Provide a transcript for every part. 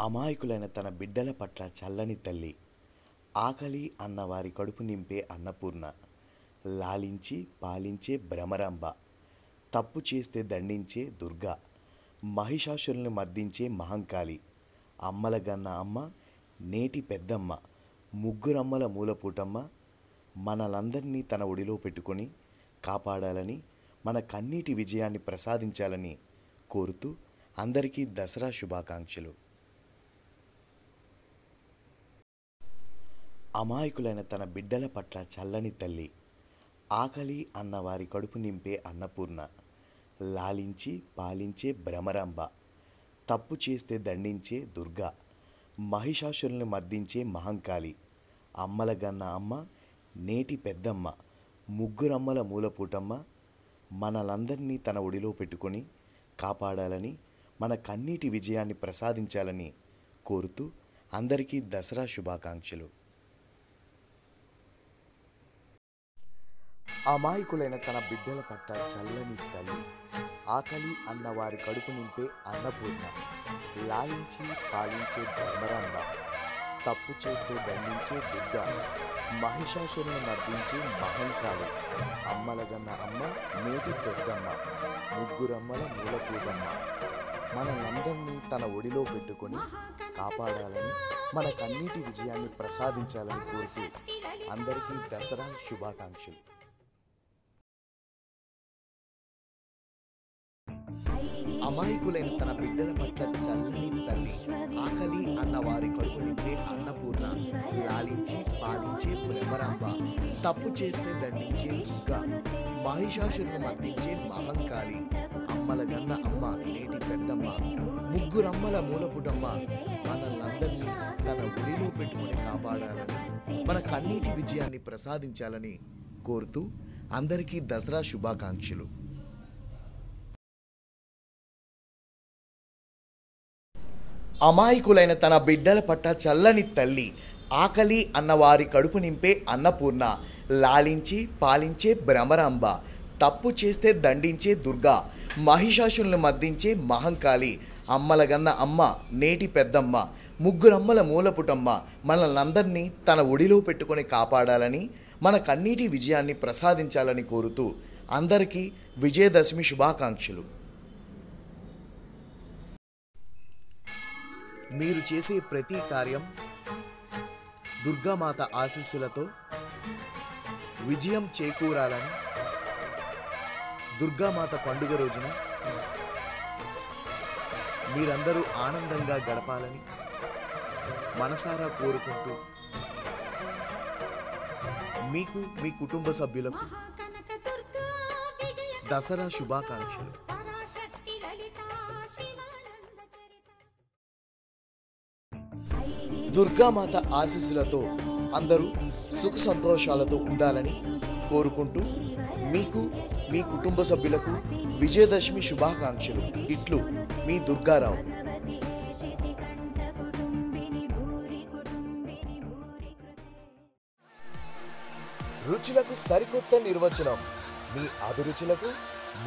అమాయకులైన తన బిడ్డల పట్ల చల్లని తల్లి ఆకలి అన్న వారి కడుపు నింపే అన్నపూర్ణ లాలించి పాలించే భ్రమరాంబ తప్పు చేస్తే దండించే దుర్గా మహిషాసురుల్ని మర్దించే మహంకాళి అమ్మలగన్న అమ్మ నేటి పెద్దమ్మ ముగ్గురమ్మల మూలపూటమ్మ మనలందరినీ తన ఒడిలో పెట్టుకొని కాపాడాలని మన కన్నీటి విజయాన్ని ప్రసాదించాలని కోరుతూ అందరికీ దసరా శుభాకాంక్షలు. అమాయకులైన తన బిడ్డల పట్ల చల్లని తల్లి ఆకలి అన్న వారి కడుపు నింపే అన్నపూర్ణ లాలించి పాలించే భ్రమరాంబ తప్పు చేస్తే దండించే దుర్గా మహిషాసురుల్ని మర్దించే మహంకాళి అమ్మలగన్న అమ్మ నేటి పెద్దమ్మ ముగ్గురమ్మల మూలపూటమ్మ మనలందరినీ తన ఒడిలో పెట్టుకొని కాపాడాలని మన కన్నీటి విజయాన్ని ప్రసాదించాలని కోరుతూ అందరికీ దసరా శుభాకాంక్షలు. అమాయకులైన తన బిడ్డల పట్ల చల్లని తల్లి ఆకలి అన్న వారి కడుపు నింపే అన్నపూర్ణ లాలించి పాలించే ధర్మరాంబ తప్పు చేస్తే దండించే దుర్గ మహిషాసురుని మర్దించే మహంకాళి అమ్మలగన్న అమ్మ మేటి పెద్దమ్మ ముగ్గురమ్మల మూలపూదమ్మ మనలందరినీ తన ఒడిలో పెట్టుకొని కాపాడాలని మన కన్నీటి విజయాన్ని ప్రసాదించాలని కోరుతూ అందరికీ దసరా శుభాకాంక్షలు. అమాయకులైన తన బిడ్డల పట్ల చల్లని తల్లి ఆకలి అన్న వారి కొరకు నింపే అన్నపూర్ణ లాలించి పాలించే బ్రహ్మరాంబ తప్పు చేస్తే దండించే దుర్గ మహిషాసురుని మర్దించే మహంకాళి అమ్మలగన్న అమ్మ నేటి పెద్దమ్మ ముగ్గురమ్మల మూలపుటమ్మ మనల్నందరినీ తన ఒడిలో పెట్టుకుని కాపాడాలని మన కన్నీటి విజయాన్ని ప్రసాదించాలని కోరుతూ అందరికీ దసరా శుభాకాంక్షలు. అమాయకులైన తన బిడ్డల పట్ల చల్లని తల్లి ఆకలి అన్న వారి కడుపు నింపే అన్నపూర్ణ లాలించి పాలించే భ్రమరాంబ తప్పు చేస్తే దండించే దుర్గా మహిషాసుల్ని మద్దించే మహంకాళి అమ్మలగన్న అమ్మ నేటి పెద్దమ్మ ముగ్గురమ్మల మూలపుటమ్మ మనల్నందరినీ తన ఒడిలో పెట్టుకొని కాపాడాలని మన కన్నీటి విజయాన్ని ప్రసాదించాలని కోరుతూ అందరికీ విజయదశమి శుభాకాంక్షలు. మీరు చేసే ప్రతి కార్యం దుర్గామాత ఆశీస్సులతో విజయం చేకూరాలని దుర్గామాత పండుగ రోజున మీరందరూ ఆనందంగా గడపాలని మనసారా కోరుకుంటూ మీకు మీ కుటుంబ సభ్యులకు దసరా శుభాకాంక్షలు. దుర్గామాత ఆశీస్సులతో అందరూ సుఖ సంతోషాలతో ఉండాలని కోరుకుంటూ మీకు మీ కుటుంబ సభ్యులకు విజయదశమి శుభాకాంక్షలు. ఇట్లు మీ దుర్గారావు. రుచులకు సరికొత్త నిర్వచనం. మీ అభిరుచులకు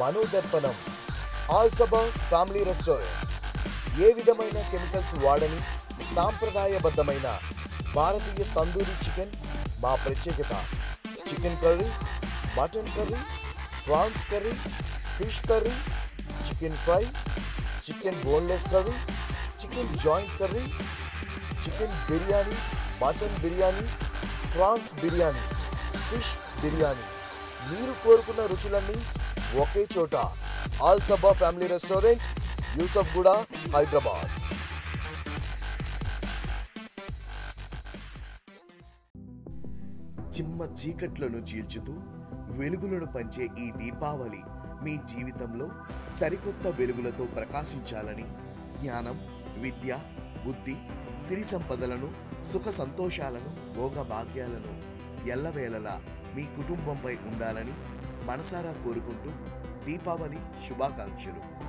మనోదర్పణం. Alsaba family restaurant. ఏ విధమైన కెమికల్స్ వాడని సాంప్రదాయబద్ధమైన భారతీయ తందూరి చికెన్ మా ప్రత్యేకత. Chicken curry mutton curry prawns curry fish curry chicken fry chicken boneless curry chicken joint curry chicken biryani mutton biryani prawns biryani fish biryani. మీరు కోరుకున్న రుచులన్నీ ఒకే చోట. Al Sabba family restaurant Yousufguda Hyderabad. చిమ్మ చీకట్లను చీల్చుతూ వెలుగులను పంచే ఈ దీపావళి మీ జీవితంలో సరికొత్త వెలుగులతో ప్రకాశించాలని జ్ఞానం విద్య బుద్ధి సిరి సంపదలను సుఖ సంతోషాలను భోగ భాగ్యాలను ఎల్లవేళలా మీ కుటుంబంపై ఉండాలని మనసారా కోరుకుంటూ దీపావళి శుభాకాంక్షలు.